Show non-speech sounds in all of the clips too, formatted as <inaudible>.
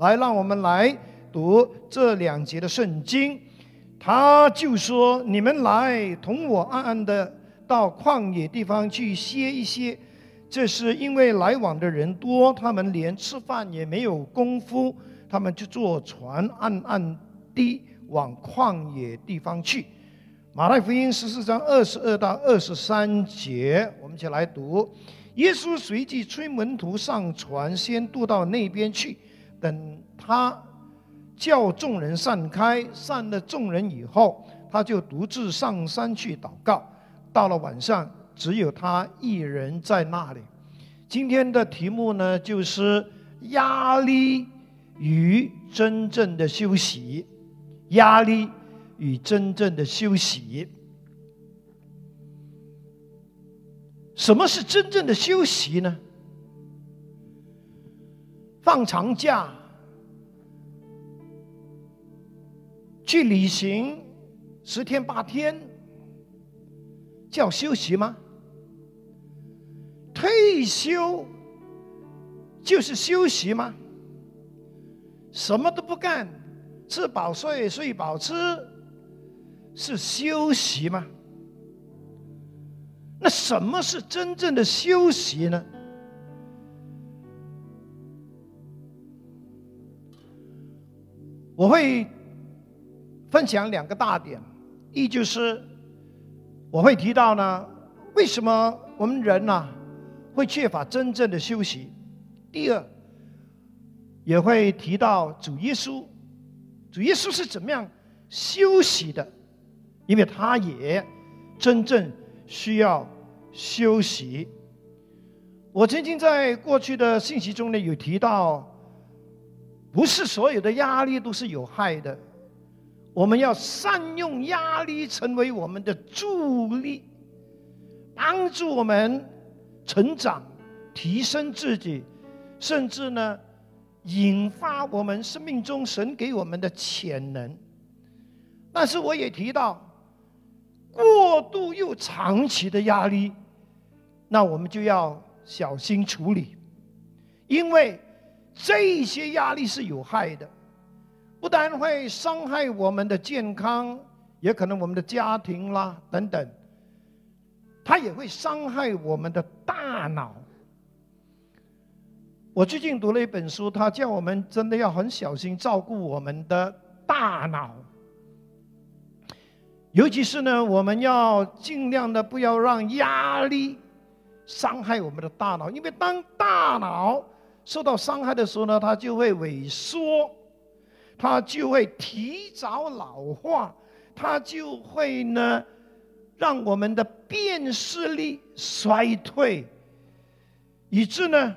来，让我们来读这两节的圣经。他就说：“你们来，同我暗暗的到旷野地方去歇一歇。这是因为来往的人多，他们连吃饭也没有功夫，他们就坐船暗暗地往旷野地方去。”马太福音十四章二十二到二十三节，我们一起来读。耶稣随即催门徒上船，先渡到那边去。等他叫众人散开，散了众人以后，他就独自上山去祷告。到了晚上，只有他一人在那里。今天的题目呢，就是压力与真正的休息。压力与真正的休息。什么是真正的休息呢？放长假，去旅行十天八天，叫休息吗？退休就是休息吗？什么都不干，吃饱睡，睡饱吃，是休息吗？那什么是真正的休息呢？我会分享两个大点，一就是我会提到呢，为什么我们人呢会缺乏真正的休息？第二，也会提到主耶稣，主耶稣是怎么样休息的？因为他也真正。需要休息。我曾经在过去的信息中呢有提到，不是所有的压力都是有害的，我们要善用压力成为我们的助力，帮助我们成长、提升自己，甚至呢引发我们生命中神给我们的潜能。但是我也提到。过度又长期的压力，那我们就要小心处理，因为这些压力是有害的，不但会伤害我们的健康，也可能我们的家庭啦等等，它也会伤害我们的大脑。我最近读了一本书，它叫我们真的要很小心照顾我们的大脑。尤其是呢，我们要尽量的不要让压力伤害我们的大脑，因为当大脑受到伤害的时候呢，它就会萎缩，它就会提早老化，它就会呢让我们的辨识力衰退，以致呢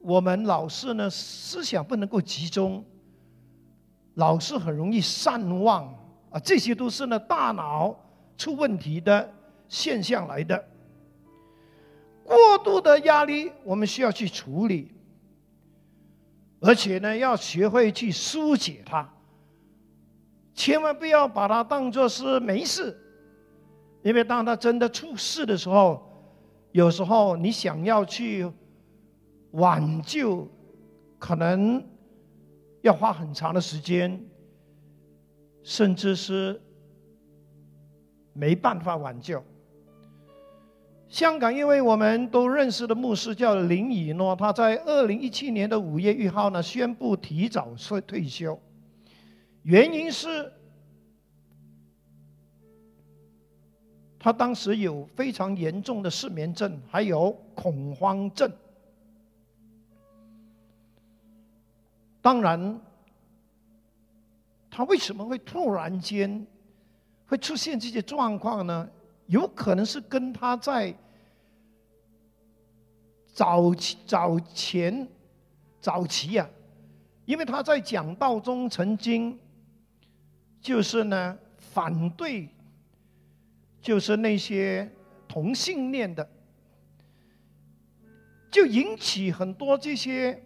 我们老是呢思想不能够集中，老是很容易善忘。啊，这些都是呢大脑出问题的现象来的。过度的压力，我们需要去处理，而且呢，要学会去疏解它。千万不要把它当作是没事，因为当它真的出事的时候，有时候你想要去挽救，可能要花很长的时间。甚至是没办法挽救。香港，因为我们都认识的牧师叫林以诺，他在二零一七年的五月一号呢，宣布提早退退休，原因是，他当时有非常严重的失眠症，还有恐慌症。当然。他为什么会突然间会出现这些状况呢？有可能是跟他在早、早前、早期呀，因为他在讲道中曾经就是呢反对，就是那些同性恋的，就引起很多这些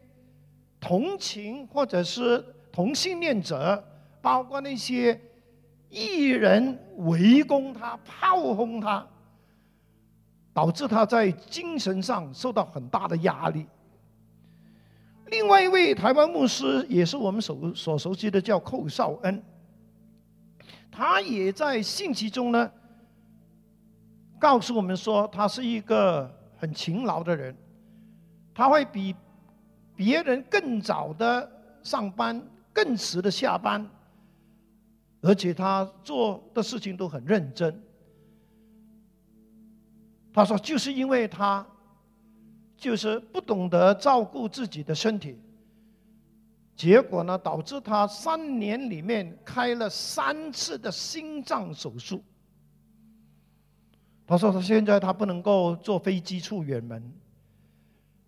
同情或者是同性恋者。包括那些一人围攻他、炮轰他，导致他在精神上受到很大的压力。另外一位台湾牧师也是我们所所熟悉的，叫寇少恩。他也在信息中呢，告诉我们说，他是一个很勤劳的人，他会比别人更早的上班，更迟的下班，而且他做的事情都很认真。他说，就是因为他。就是不懂得照顾自己的身体，结果呢，导致他三年里面开了三次的心脏手术。他说他现在他不能够坐飞机出远门，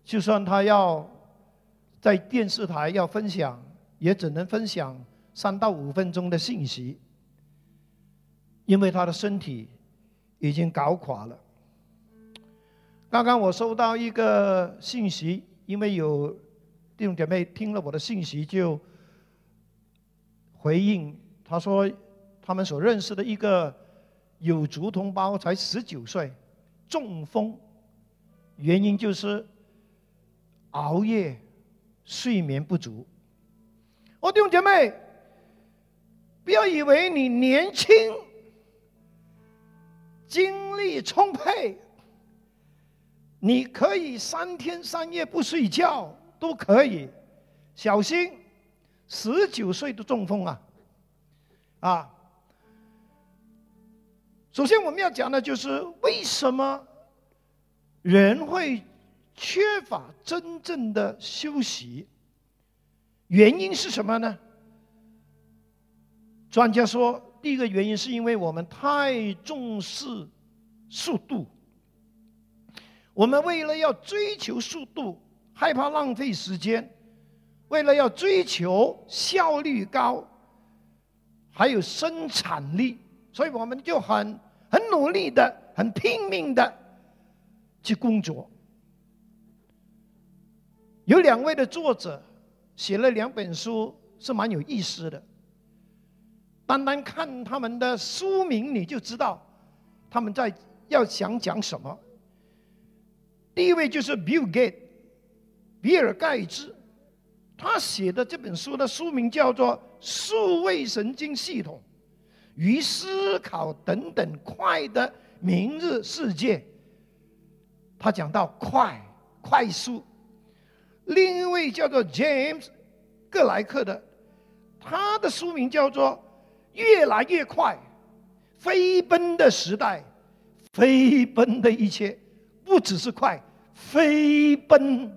就算他要在电视台要分享，也只能分享三到五分钟的信息，因为他的身体已经搞垮了。刚刚我收到一个信息，因为有弟兄姐妹听了我的信息，就回应他说，他们所认识的一个有族同胞才十九岁，中风，原因就是熬夜、睡眠不足。我弟兄姐妹，不要以为你年轻、精力充沛。你可以三天三夜不睡觉都可以，小心，十九岁的中风啊！啊，首先我们要讲的就是为什么人会缺乏真正的休息？原因是什么呢？专家说，第一个原因是因为我们太重视速度。我们为了要追求速度，害怕浪费时间，为了要追求效率高，还有生产力，所以我们就很很努力的、很拼命的去工作。有两位的作者写了两本书，是蛮有意思的。单单看他们的书名，你就知道他们在要想讲什么。第一位就是 Bill Gates，比尔盖茨，他写的这本书的书名叫做《数位神经系统与思考等等快的明日世界》。他讲到快、快速。另一位叫做 James 格莱克的，他的书名叫做《越来越快：飞奔的时代，飞奔的一切》。不只是快，飞奔。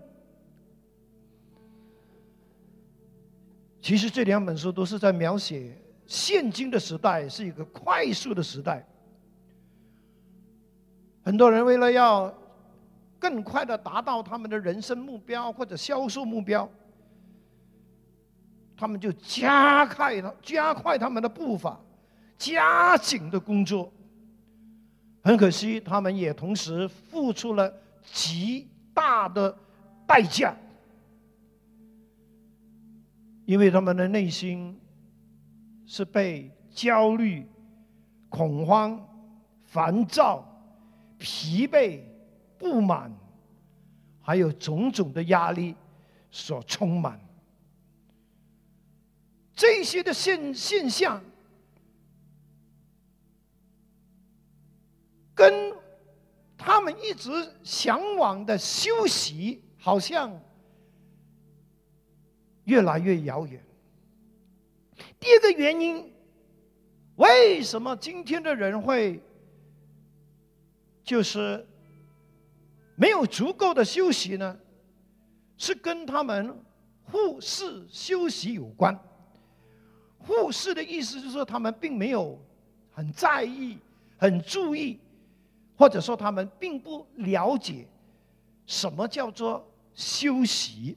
其实这两本书都是在描写现今的时代是一个快速的时代。很多人为了要更快的达到他们的人生目标或者销售目标，他们就加快了加快他们的步伐，加紧的工作。很可惜，他们也同时付出了极大的代价，因为他们的内心是被焦虑、恐慌、烦躁、疲惫、不满，还有种种的压力所充满。这些的现现象。跟他们一直向往的休息，好像越来越遥远。第二个原因，为什么今天的人会就是没有足够的休息呢？是跟他们忽视休息有关。忽视的意思就是说，他们并没有很在意、很注意。或者说，他们并不了解什么叫做休息。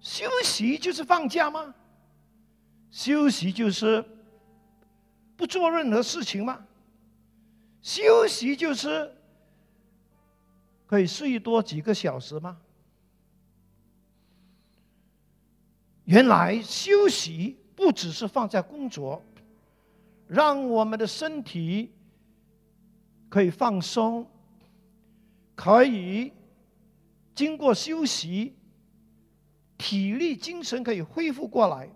休息就是放假吗？休息就是不做任何事情吗？休息就是可以睡多几个小时吗？原来休息不只是放在工作，让我们的身体。可以放松，可以经过休息体力、精神可以恢复过来。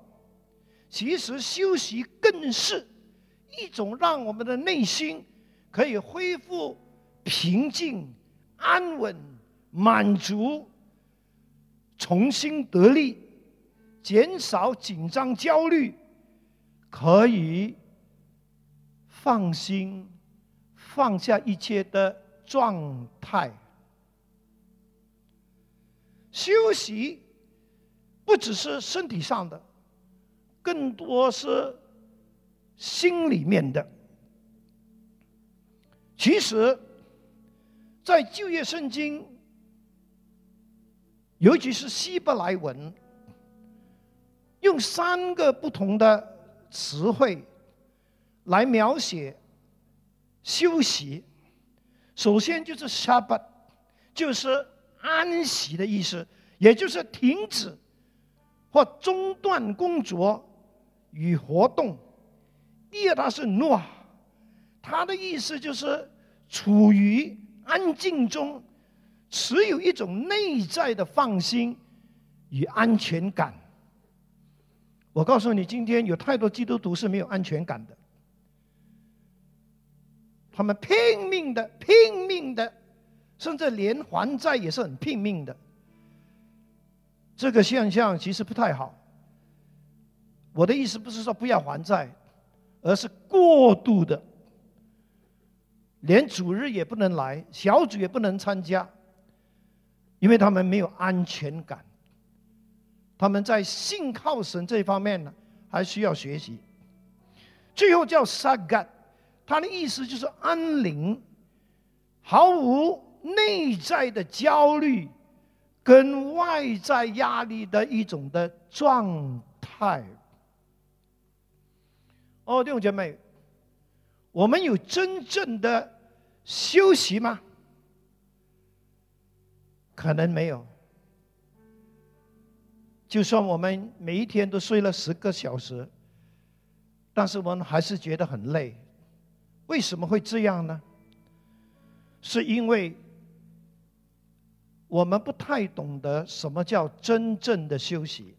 其实休息更是一种让我们的内心可以恢复平静、安稳、满足、重新得力、减少紧张、焦虑，可以放心、放下一切的状态。休息不只是身体上的，更多是心里面的。其实，在旧约圣经，尤其是希伯来文，用三个不同的词汇来描写休息。首先就是 Shabbat，就是。安息的意思，也就是停止或中断工作与活动。第二，它是诺，它的意思就是处于安静中，持有一种内在的放心与安全感。我告诉你，今天有太多基督徒是没有安全感的，他们拼命的，拼命的。甚至连还债也是很拼命的，这个现象其实不太好。我的意思不是说不要还债，而是过度的，连主日也不能来，小组也不能参加，因为他们没有安全感。他们在信靠神这方面呢，还需要学习。最后叫 sagat，它的意思就是安宁，毫无。内在的焦虑跟外在压力的一种的状态。哦，弟兄姐妹，我们有真正的休息吗？可能没有。就算我们每一天都睡了十个小时，但是我们还是觉得很累。为什么会这样呢？是因为。我们不太懂得什么叫真正的休息。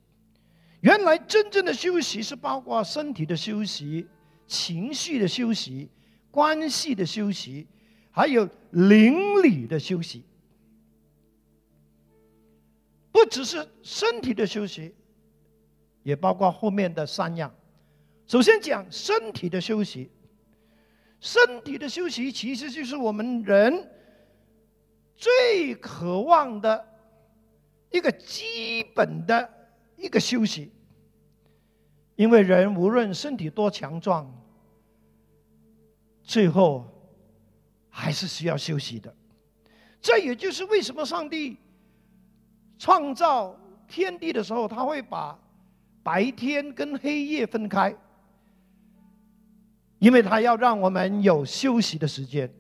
原来真正的休息是包括身体的休息、情绪的休息、关系的休息，还有灵里的休息。不只是身体的休息，也包括后面的三样。首先讲身体的休息，身体的休息其实就是我们人。最渴望的一个基本的一个休息，因为人无论身体多强壮，最后还是需要休息的。这也就是为什么上帝创造天地的时候，他会把白天跟黑夜分开，因为他要让我们有休息的时间。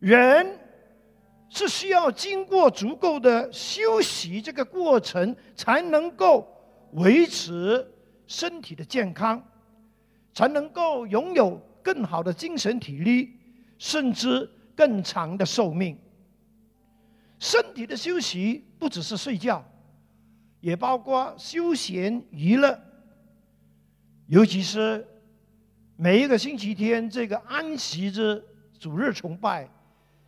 人是需要经过足够的休息这个过程，才能够维持身体的健康，才能够拥有更好的精神体力，甚至更长的寿命。身体的休息不只是睡觉，也包括休闲娱乐，尤其是每一个星期天这个安息日主日崇拜。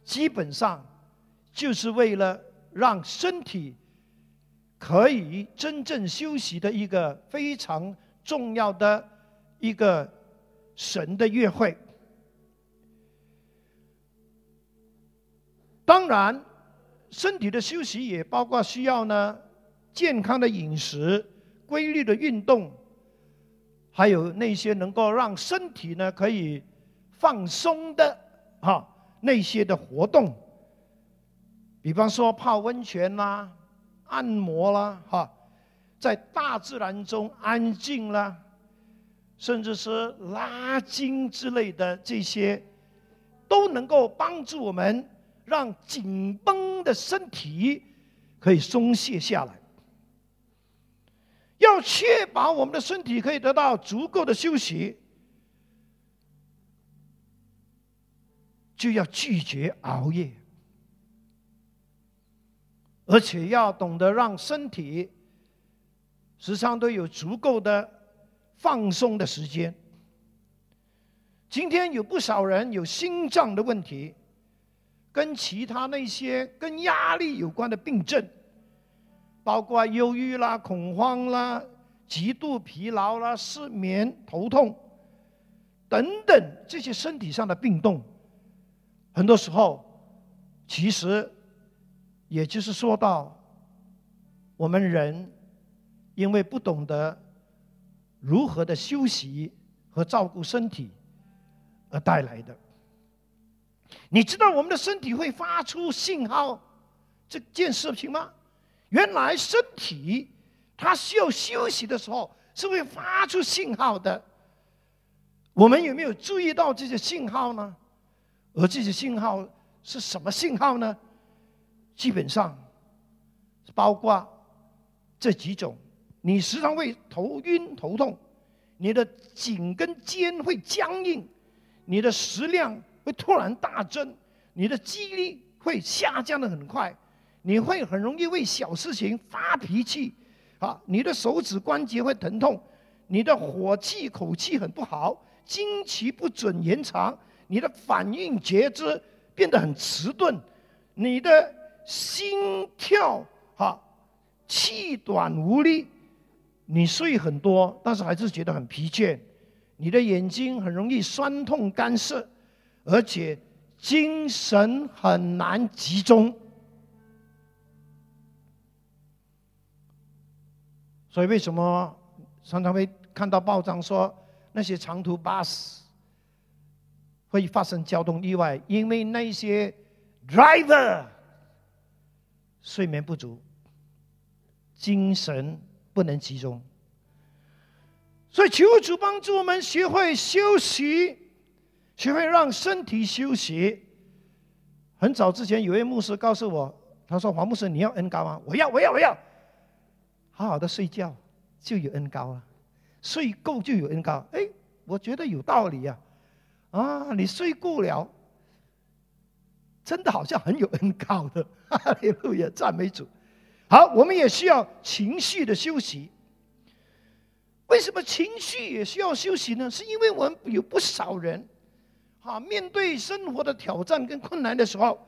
基本上就是为了让身体可以真正休息的一个非常重要的一个神的约会。当然，身体的休息也包括需要呢健康的饮食、规律的运动，还有那些能够让身体呢可以放松的哈。那些的活动，比方说泡温泉啦、按摩啦，哈，在大自然中安静啦，甚至是拉筋之类的这些，都能够帮助我们让紧绷的身体可以松懈下来。要确保我们的身体可以得到足够的休息。就要拒绝熬夜。而且要懂得让身体时常都有足够的放松的时间。今天有不少人有心脏的问题，跟其他那些跟压力有关的病症，包括忧郁啦、恐慌啦、极度疲劳啦、失眠、头痛等等这些身体上的病痛，很多时候其实也就是说到我们人因为不懂得如何的休息和照顾身体。而带来的，你知道我们的身体会发出信号这件事情吗？原来身体它需要休息的时候是会发出信号的。我们有没有注意到这些信号呢？而这些信号是什么信号呢？基本上包括这几种：你时常会头晕头痛，你的颈跟肩会僵硬。你的食量会突然大增，你的记忆力会下降的很快，你会很容易为小事情发脾气，啊，你的手指关节会疼痛，你的火气口气很不好，经期不准延长，你的反应觉知变得很迟钝，你的心跳哈气短无力，你睡很多，但是还是觉得很疲倦。你的眼睛很容易酸痛干涩，而且精神很难集中。所以为什么常常会看到报章说那些长途巴士会发生交通意外？因为那些 driver 睡眠不足，精神不能集中。所以求主帮助我们学会休息，学会让身体休息。很早之前，有位牧师告诉我，他说：“黄牧师，你要恩高吗？”我要，我要，我要。好好的睡觉就有恩高啊，睡够就有恩高。哎，我觉得有道理呀。啊，你睡够了，真的好像很有恩高的。哈利路亚，赞美主。好，我们也需要情绪的休息。为什么情绪也需要休息呢？是因为我们有不少人，哈，面对生活的挑战跟困难的时候，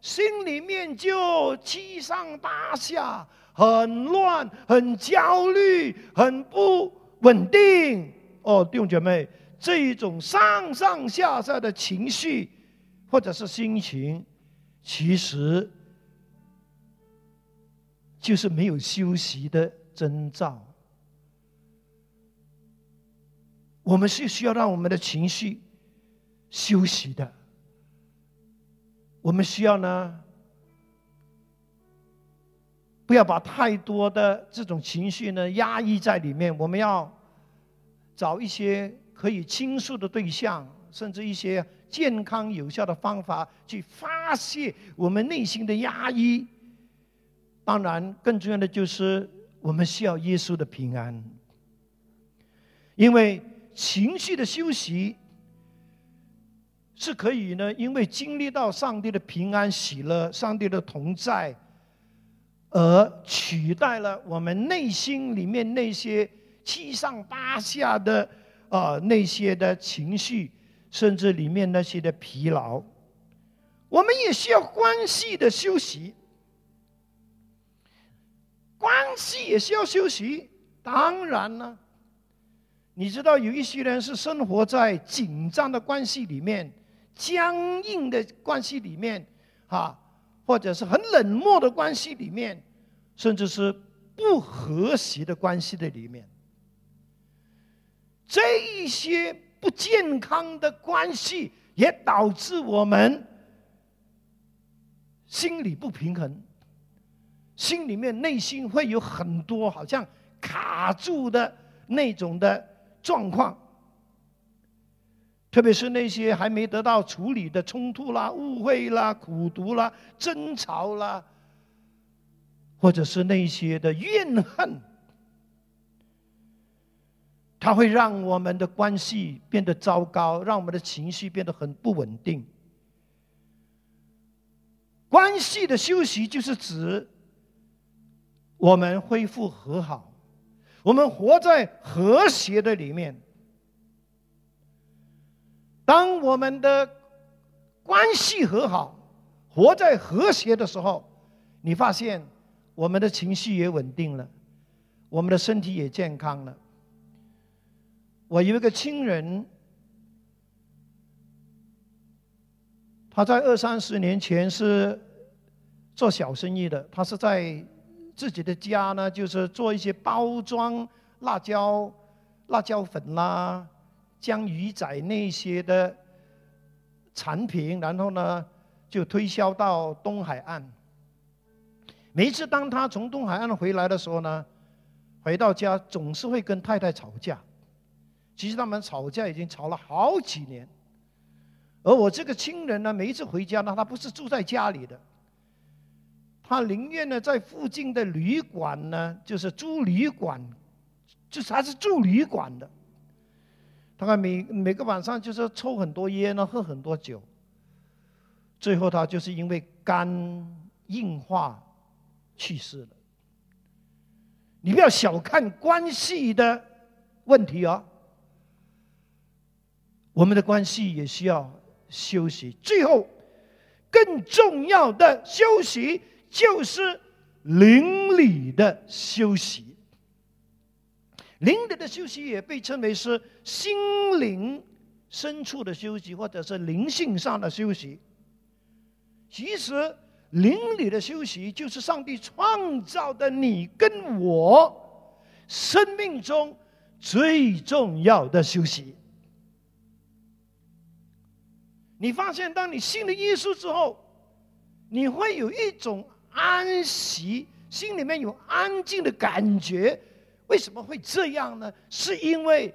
心里面就七上八下，很乱，很焦虑，很不稳定。哦，弟兄姐妹，这一种上上下下的情绪或者是心情，其实就是没有休息的征兆。我们是需要让我们的情绪休息的。我们需要呢，不要把太多的这种情绪呢压抑在里面。我们要找一些可以倾诉的对象，甚至一些健康有效的方法去发泄我们内心的压抑。当然，更重要的就是我们需要耶稣的平安，因为。情绪的休息是可以呢，因为经历到上帝的平安、喜乐、上帝的同在，而取代了我们内心里面那些七上八下的啊那些的情绪，甚至里面那些的疲劳。我们也需要关系的休息，关系也需要休息。当然呢。你知道有一些人是生活在紧张的关系里面、僵硬的关系里面，哈，或者是很冷漠的关系里面，甚至是不和谐的关系的里面。这一些不健康的关系也导致我们心理不平衡，心里面内心会有很多好像卡住的那种的。状况，特别是那些还没得到处理的冲突啦、误会啦、苦读啦、争吵啦，或者是那些的怨恨，它会让我们的关系变得糟糕，让我们的情绪变得很不稳定。关系的休息就是指我们恢复和好，我们活在和谐的里面。当我们的关系和好，活在和谐的时候，你发现我们的情绪也稳定了，我们的身体也健康了。我有一个亲人，他在二三十年前是做小生意的，他是在自己的家呢，就是做一些包装辣椒、辣椒粉啦。将鱼仔那些的产品，然后呢，就推销到东海岸。每一次当他从东海岸回来的时候呢，回到家总是会跟太太吵架。其实他们吵架已经吵了好几年。而我这个亲人呢，每一次回家呢，他不是住在家里的，他宁愿呢在附近的旅馆呢，就是租旅馆，就是他是住旅馆的。大概每每个晚上就是抽很多烟呢，喝很多酒。最后他就是因为肝硬化去世了。你不要小看关系的问题啊，我们的关系也需要休息。最后，更重要的休息就是邻里的休息。灵里的休息也被称为是心灵深处的休息，或者是灵性上的休息。其实，灵里的休息就是上帝创造的你跟我生命中最重要的休息。你发现，当你信了耶稣之后，你会有一种安息，心里面有安静的感觉。为什么会这样呢？是因为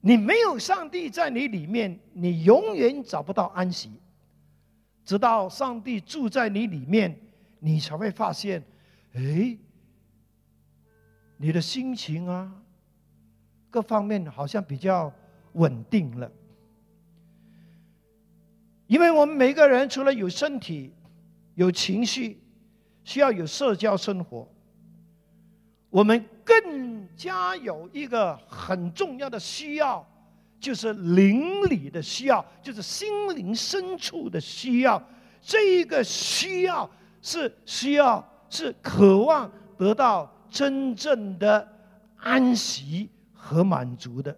你没有上帝在你里面，你永远找不到安息。直到上帝住在你里面，你才会发现，哎，你的心情啊，各方面好像比较稳定了。因为我们每个人除了有身体、有情绪，需要有社交生活。我们更加有一个很重要的需要，就是灵里的需要，就是心灵深处的需要。这一个需要是需要，是渴望得到真正的安息和满足的。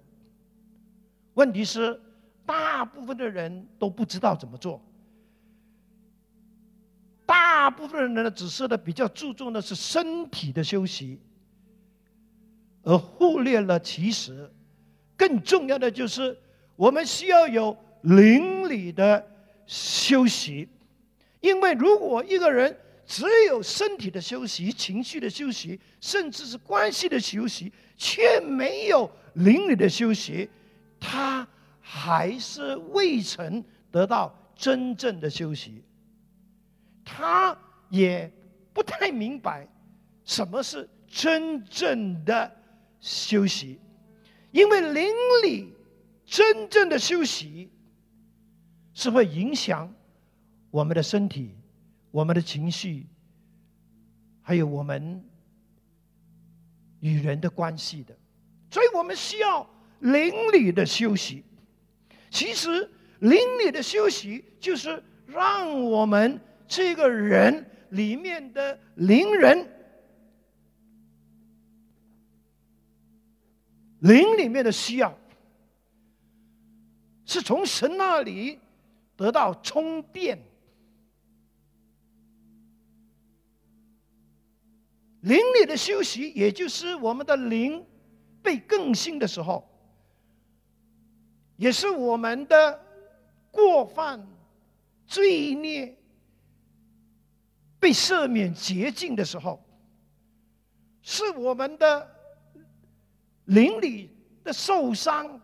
问题是，大部分的人都不知道怎么做。大部分人呢，只是呢比较注重的是身体的休息。而忽略了，其实更重要的就是，我们需要有邻里的休息。因为如果一个人只有身体的休息、情绪的休息，甚至是关系的休息，却没有邻里的休息，他还是未曾得到真正的休息。他也不太明白什么是真正的。休息，因为邻里真正的休息是会影响我们的身体、我们的情绪，还有我们与人的关系的，所以我们需要邻里的休息。其实，邻里的休息就是让我们这个人里面的邻人。灵里面的需要，是从神那里得到充电。灵里的休息，也就是我们的灵被更新的时候，也是我们的过犯、罪孽被赦免洁净的时候，是我们的。邻里的受伤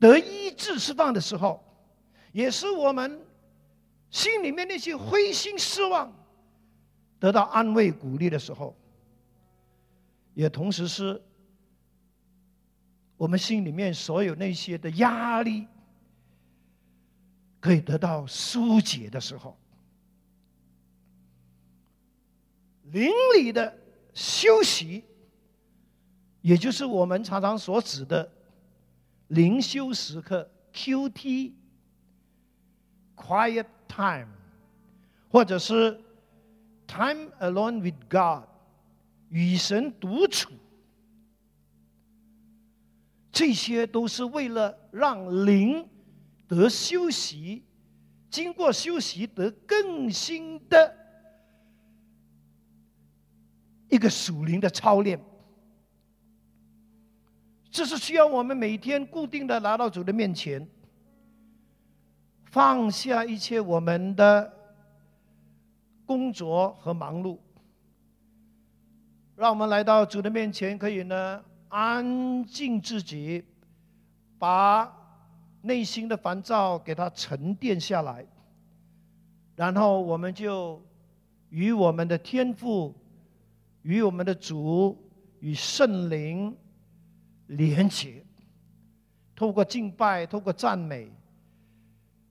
得医治释放的时候，也是我们心里面那些灰心失望得到安慰鼓励的时候，也同时是我们心里面所有那些的压力可以得到疏解的时候。灵里的休息，也就是我们常常所指的灵修时刻 （QT，Quiet Time），或者是 Time Alone with God，与神独处。这些都是为了让灵得休息，经过休息得更新的一个属灵的操练。这是需要我们每天固定的来到主的面前，放下一切我们的工作和忙碌，让我们来到主的面前，可以呢。安静自己，把内心的烦躁给它沉淀下来，然后我们就与我们的天赋、与我们的主、与圣灵连结，透过敬拜、透过赞美、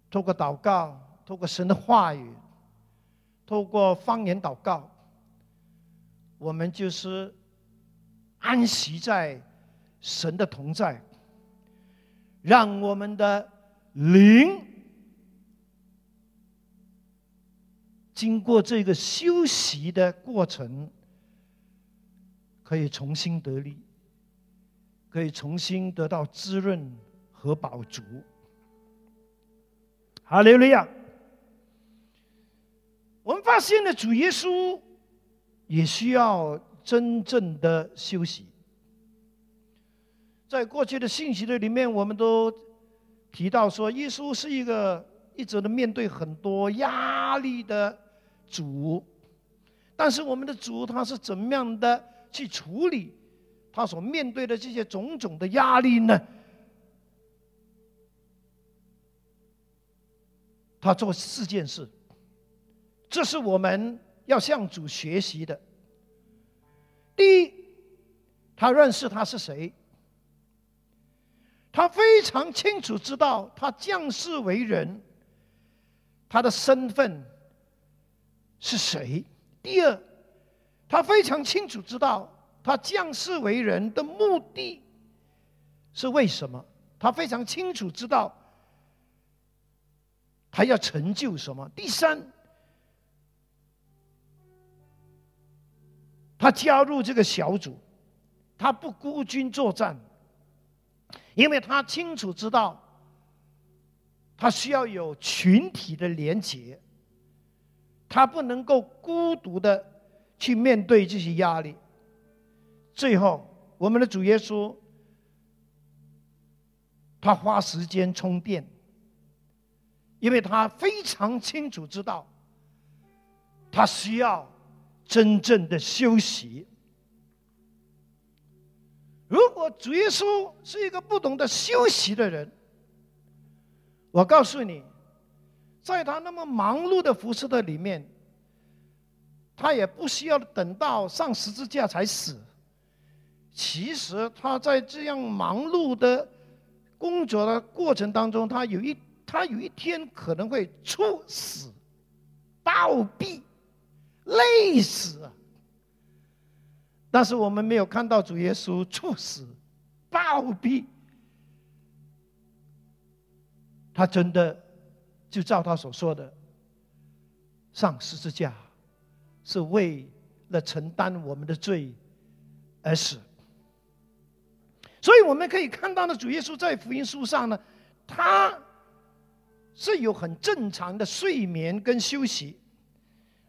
透过祷告、透过神的话语、透过方言祷告，我们就是。安息在神的同在，让我们的灵经过这个休息的过程，可以重新得力，可以重新得到滋润和饱足。好，刘雷亚，我们发现了主耶稣也需要。真正的休息，在过去的信息的里面，我们都提到说，耶稣是一个一直的面对很多压力的主，但是我们的主他是怎么样的去处理他所面对的这些种种的压力呢？他做四件事，这是我们要向主学习的。第一，他认识他是谁，他非常清楚知道他降世为人，他的身份是谁。第二，他非常清楚知道他降世为人的目的是为什么，他非常清楚知道他要成就什么。第三。他加入这个小组，他不孤军作战，因为他清楚知道，他需要有群体的连结，他不能够孤独的去面对这些压力。最后，我们的主耶稣，他花时间充电，因为他非常清楚知道，他需要。真正的休息。如果主耶稣是一个不懂得休息的人，我告诉你，在他那么忙碌的服饰的里面，他也不需要等到上十字架才死。其实他在这样忙碌的工作的过程当中，他有一他有一天可能会猝死、暴毙。累死！但是我们没有看到主耶稣猝死、暴毙，他真的就照他所说的上十字架，是为了承担我们的罪而死。所以我们可以看到呢，主耶稣在福音书上呢，他是有很正常的睡眠跟休息。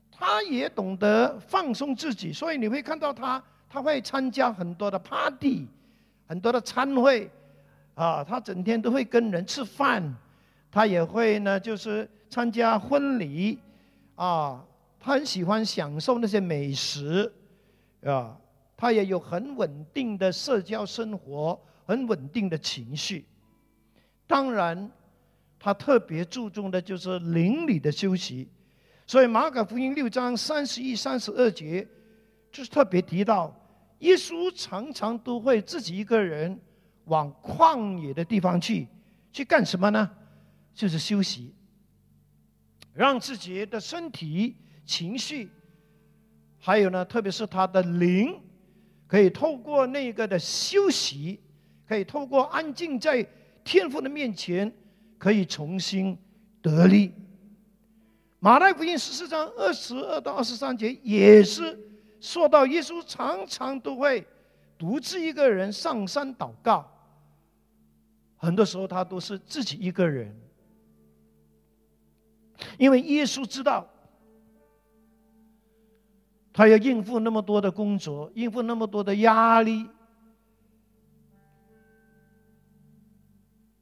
他也懂得放松自己，所以你会看到他，他会参加很多的 party，很多的餐会，啊，他整天都会跟人吃饭，他也会呢，就是参加婚礼，啊，他很喜欢享受那些美食，啊，他也有很稳定的社交生活，很稳定的情绪，当然，他特别注重的就是邻里的休息。所以马可福音六章三十一、三十二节，就是特别提到，耶稣常常都会自己一个人往旷野的地方去，去干什么呢？就是休息，让自己的身体、情绪还有呢，特别是他的灵，可以透过那个的休息，可以透过安静在天父的面前，可以重新得力。马太福音十四章二十二到二十三节也是说到，耶稣常常都会独自一个人上山祷告，很多时候他都是自己一个人，因为耶稣知道。他要应付那么多的工作，应付那么多的压力，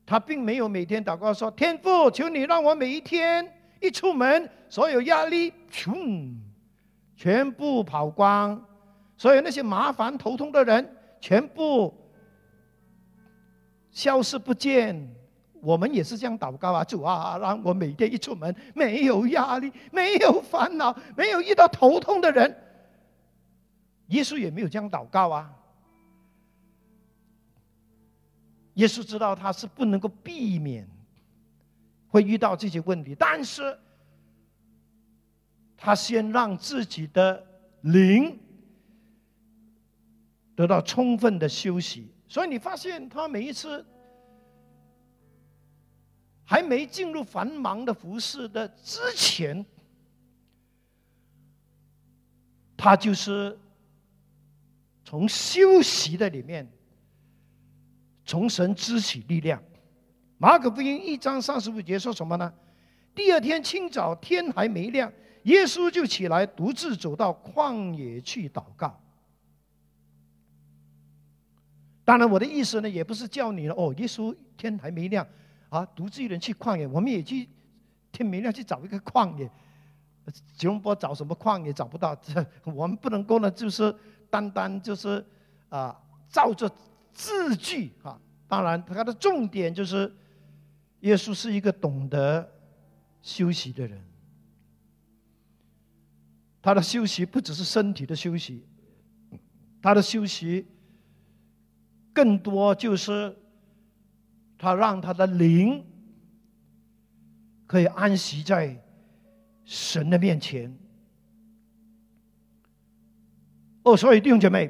他并没有每天祷告说：“天父，求你让我每一天一出门，所有压力，全部跑光，所有那些麻烦头痛的人全部消失不见。”我们也是这样祷告啊，主啊，让我每天一出门没有压力，没有烦恼，没有遇到头痛的人。耶稣也没有这样祷告啊。耶稣知道他是不能够避免会遇到这些问题，但是他先让自己的灵得到充分的休息。所以你发现他每一次还没进入繁忙的服饰的之前，他就是。从休息的里面，从神支起力量。马可福音一章三十五节说什么呢？第二天清早，天还没亮，耶稣就起来，独自走到旷野去祷告。当然，我的意思呢，也不是叫你哦，耶稣天还没亮啊，独自一人去旷野。我们也去天没亮去找一个旷野。吉隆坡找什么旷野找不到，这 <laughs> 我们不能够呢，就是。单单就是啊，照着字句啊，当然他的重点就是，耶稣是一个懂得休息的人。他的休息不只是身体的休息，他的休息更多就是他让他的灵可以安息在神的面前。哦，所以弟兄姐妹，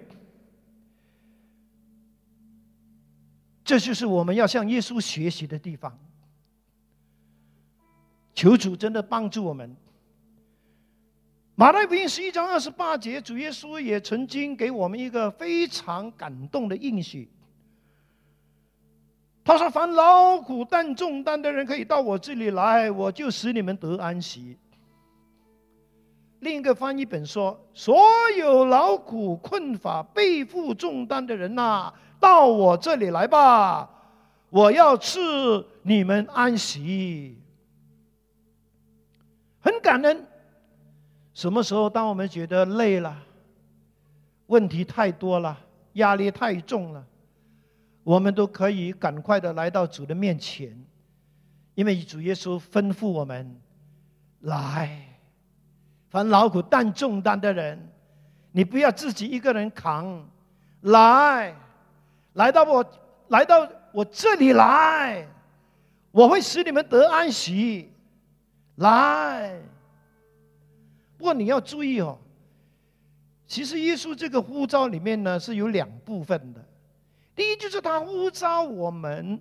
这就是我们要向耶稣学习的地方。求主真的帮助我们。马太福音十一章二十八节，主耶稣也曾经给我们一个非常感动的应许。他说：“凡劳苦担重担的人，可以到我这里来，我就使你们得安息。”另一个翻译本说：“所有劳苦困乏、背负重担的人呐，到我这里来吧，我要赐你们安息。”很感恩。什么时候，当我们觉得累了、问题太多了、压力太重了，我们都可以赶快的来到主的面前，因为主耶稣吩咐我们来。凡劳苦担重担的人，你不要自己一个人扛，来，来到我，来到我这里来，我会使你们得安息。来，不过你要注意哦，其实耶稣这个呼召里面呢是有两部分的，第一就是他呼召我们，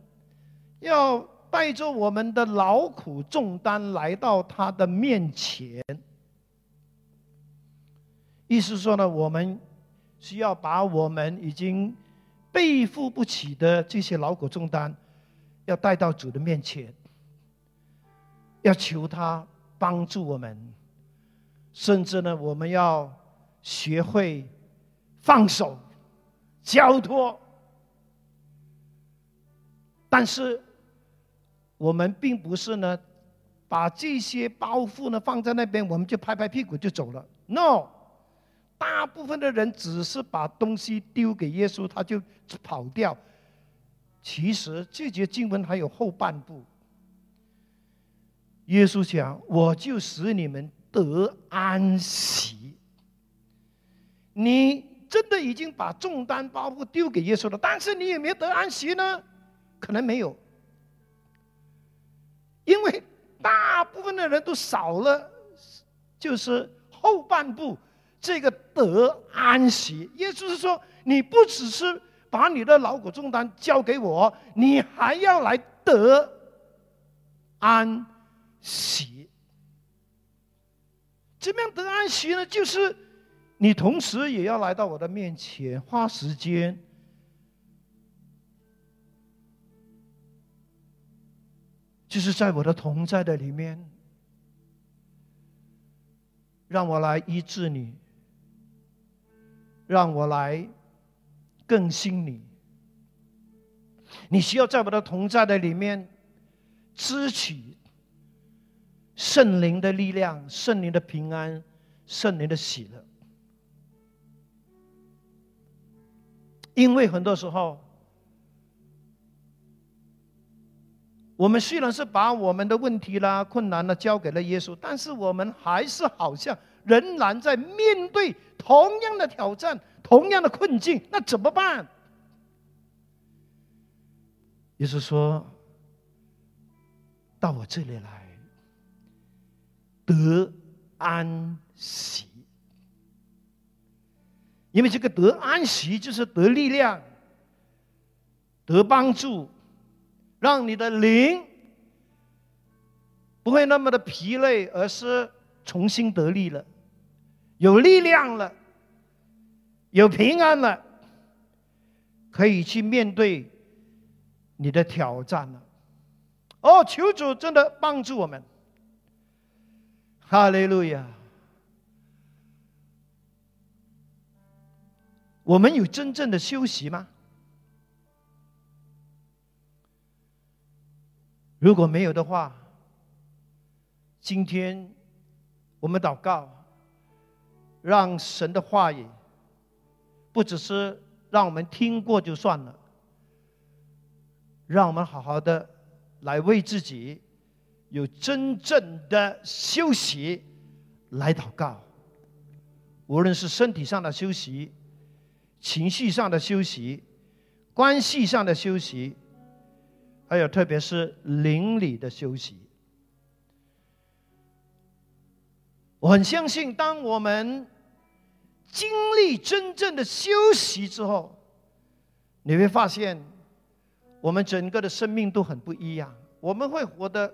要带着我们的劳苦重担来到他的面前。意思说呢，我们需要把我们已经背负不起的这些劳苦重担，要带到主的面前，要求他帮助我们，甚至呢，我们要学会放手、交托。但是，我们并不是呢，把这些包袱呢放在那边，我们就拍拍屁股就走了。No。大部分的人只是把东西丢给耶稣，他就跑掉。其实这节经文还有后半部。耶稣讲：“我就使你们得安息。”你真的已经把重担包袱丢给耶稣了，但是你有没有得安息呢？可能没有，因为大部分的人都少了，就是后半部。这个得安息。也就是说，你不只是把你的劳苦重担交给我，你还要来得安息。怎么样得安息呢？就是你同时也要来到我的面前，花时间，就是在我的同在的里面，让我来医治你，让我来更新你。你需要在我的同在的里面支取。圣灵的力量，圣灵的平安，圣灵的喜乐。因为很多时候，我们虽然是把我们的问题啦、困难呢交给了耶稣，但是我们还是好像仍然在面对同样的挑战、同样的困境。那怎么办？耶稣说：“到我这里来。”得安息，因为这个得安息就是得力量、得帮助，让你的灵不会那么的疲累，而是重新得力了，有力量了，有平安了，可以去面对你的挑战了。哦，求主真的帮助我们。哈利路亚！我们有真正的休息吗？如果没有的话，今天我们祷告，让神的话语不只是让我们听过就算了，让我们好好的来为自己。有真正的休息来祷告，无论是身体上的休息、情绪上的休息、关系上的休息，还有特别是邻里的休息。我很相信，当我们经历真正的休息之后，你会发现，我们整个的生命都很不一样，我们会活得。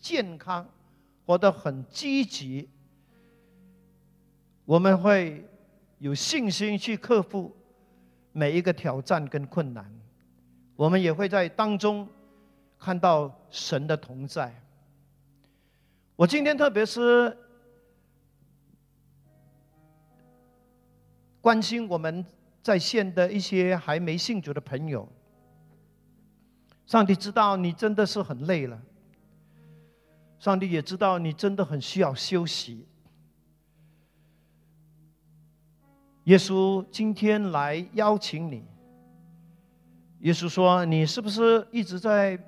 健康，活得很积极，我们会有信心去克服每一个挑战跟困难，我们也会在当中看到神的同在。我今天特别是关心我们在线的一些还没信主的朋友，上帝知道你真的是很累了。上帝也知道你真的很需要休息。耶稣今天来邀请你。耶稣说：“你是不是一直在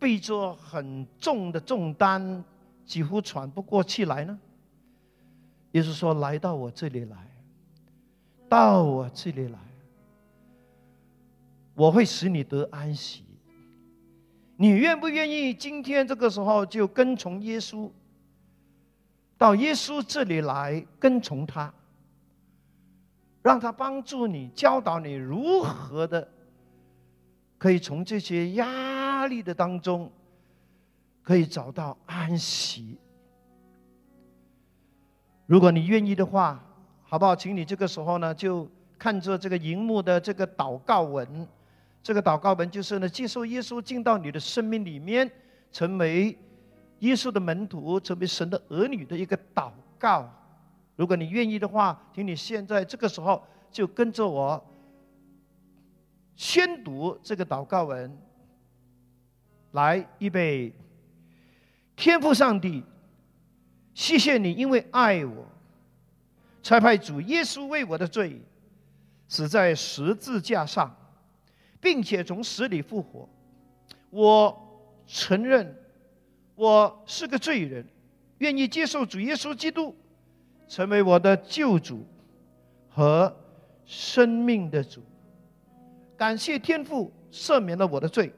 背着很重的重担，几乎喘不过气来呢？”耶稣说：“来到我这里来，到我这里来，我会使你得安息。”你愿不愿意今天这个时候就跟从耶稣，到耶稣这里来跟从他，让他帮助你，教导你如何的可以从这些压力的当中，可以找到安息。如果你愿意的话，好不好？请你这个时候呢，就看着这个荧幕的这个祷告文。这个祷告文就是呢，接受耶稣进到你的生命里面，成为耶稣的门徒，成为神的儿女的一个祷告。如果你愿意的话，请你现在这个时候就跟着我宣读这个祷告文。来，预备。天父上帝，谢谢你，因为爱我，差派主耶稣为我的罪死在十字架上。并且从死里复活，我承认我是个罪人，愿意接受主耶稣基督成为我的救主和生命的主。感谢天父赦免了我的罪，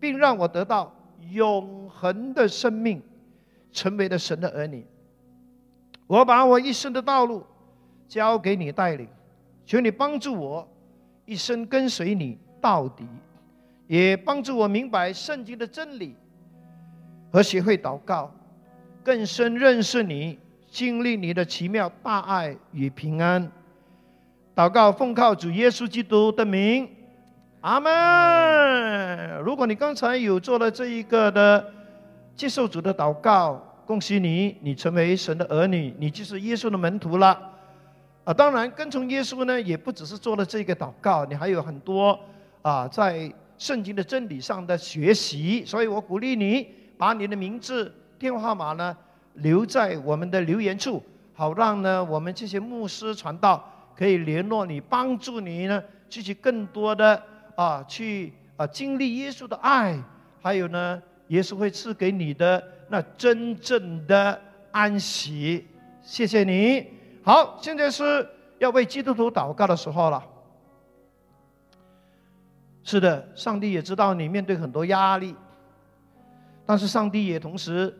并让我得到永恒的生命，成为了神的儿女。我把我一生的道路交给你带领，求你帮助我一生跟随你到底，也帮助我明白圣经的真理和学会祷告，更深认识你，经历你的奇妙大爱与平安。祷告奉靠主耶稣基督的名，阿门。如果你刚才有做了这一个的接受主的祷告，恭喜你，你成为神的儿女，你就是耶稣的门徒了。啊，当然跟从耶稣呢，也不只是做了这个祷告，你还有很多啊，在圣经的真理上的学习。所以我鼓励你，把你的名字、电话号码呢留在我们的留言处，好让呢我们这些牧师传道。可以联络你，帮助你呢，继续更多的啊，去啊经历耶稣的爱，还有呢，耶稣会赐给你的那真正的安息。谢谢你。好，现在是要为基督徒祷告的时候了。是的，上帝也知道你面对很多压力，但是上帝也同时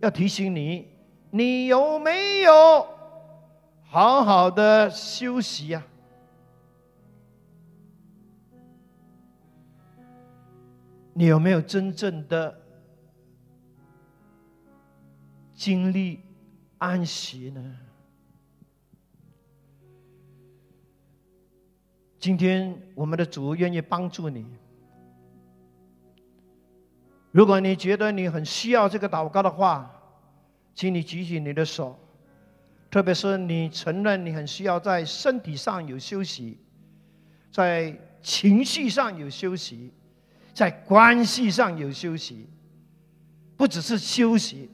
要提醒你，你有没有？好好的休息呀！你有没有真正的经历安息呢？今天我们的主愿意帮助你。如果你觉得你很需要这个祷告的话，请你举起你的手。特别是你承认你很需要在身体上有休息，在情绪上有休息，在关系上有休息，不只是休息，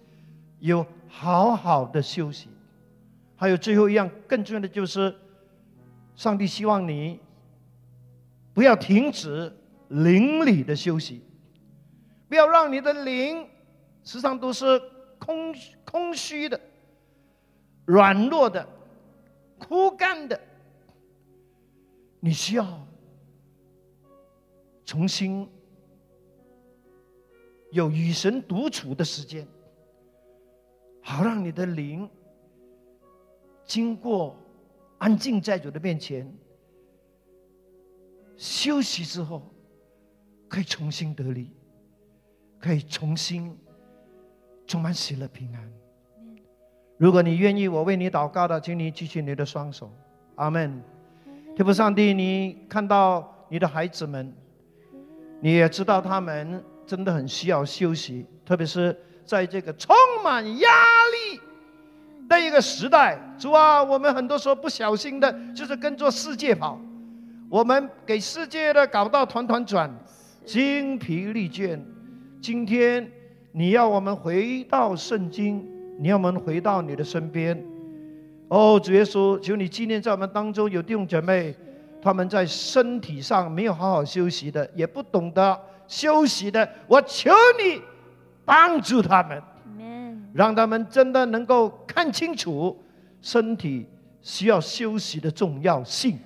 有好好的休息。还有最后一样更重要的就是，上帝希望你不要停止灵里的休息，不要让你的灵时常都是空空虚的。软弱的、枯干的，你需要重新有与神独处的时间，好让你的灵经过安静在主的面前休息之后，可以重新得力，可以重新充满喜乐平安。如果你愿意，我为你祷告的，请你举起你的双手，阿门。天父上帝，你看到你的孩子们，你也知道他们真的很需要休息，特别是在这个充满压力的一个时代。主啊，我们很多时候不小心的，就是跟着世界跑，我们给世界的搞到团团转，精疲力倦。今天你要我们回到圣经。你要我们回到你的身边，哦，主耶稣，求你纪念在我们当中有弟兄姐妹，他们在身体上没有好好休息的，也不懂得休息的，我求你帮助他们，让他们真的能够看清楚身体需要休息的重要性。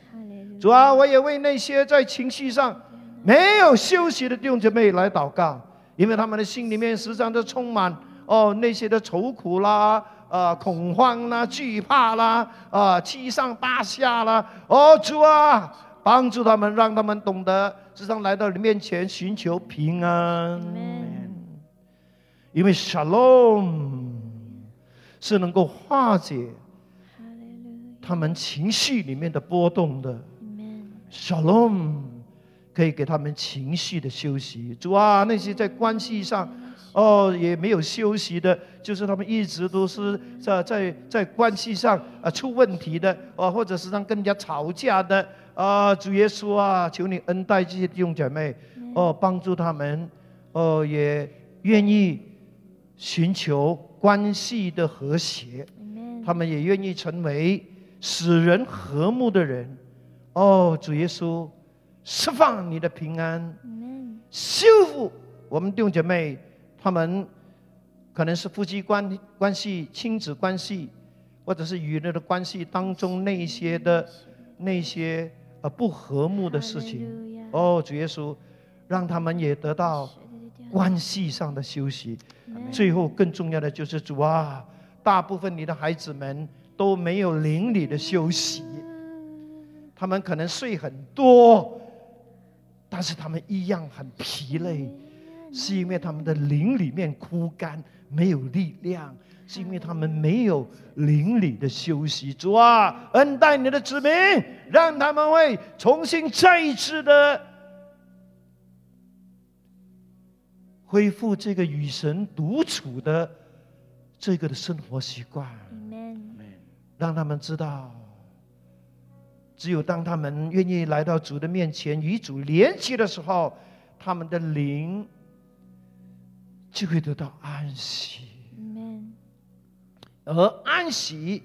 主啊，我也为那些在情绪上没有休息的弟兄姐妹来祷告，因为他们的心里面时常都充满。哦，那些的愁苦啦，呃，恐慌啦，惧怕啦，啊，七上八下啦，哦，主啊，帮助他们，让他们懂得时常来到你面前寻求平安。因为 Shalom 是能够化解他们情绪里面的波动的。Shalom 可以给他们情绪的休息。主啊，那些在关系上。哦，也没有休息的，就是他们一直都是在在在关系上啊出问题的，哦，或者是让跟人家吵架的啊。主耶稣啊，求你恩待这些弟兄姐妹，哦，帮助他们，哦，也愿意寻求关系的和谐，他们也愿意成为使人和睦的人。哦，主耶稣，释放你的平安，修复我们弟兄姐妹。他们可能是夫妻关关系、亲子关系，或者是与人的关系当中那些的、那些呃不和睦的事情。哦，主耶稣，让他们也得到关系上的休息。最后，更重要的就是主啊，大部分你的孩子们都没有灵里的休息，他们可能睡很多，但是他们一样很疲累，是因为他们的灵里面枯干，没有力量，是因为他们没有灵里的休息。主啊，恩待你的子民，让他们会重新再一次的恢复这个与神独处的。这个的生活习惯，让他们知道，只有当他们愿意来到主的面前与主连接的时候，他们的灵就会得到安息。而安息，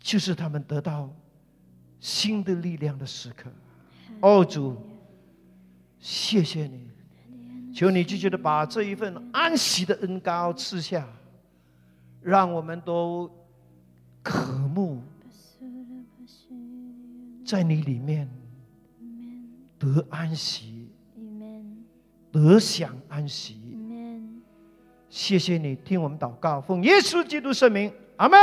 就是他们得到新的力量的时刻。哦，主，谢谢你。求你继续的把这一份安息的恩膏赐下，让我们都渴慕在你里面得安息，得享安息。谢谢你听我们祷告，奉耶稣基督圣名，阿门。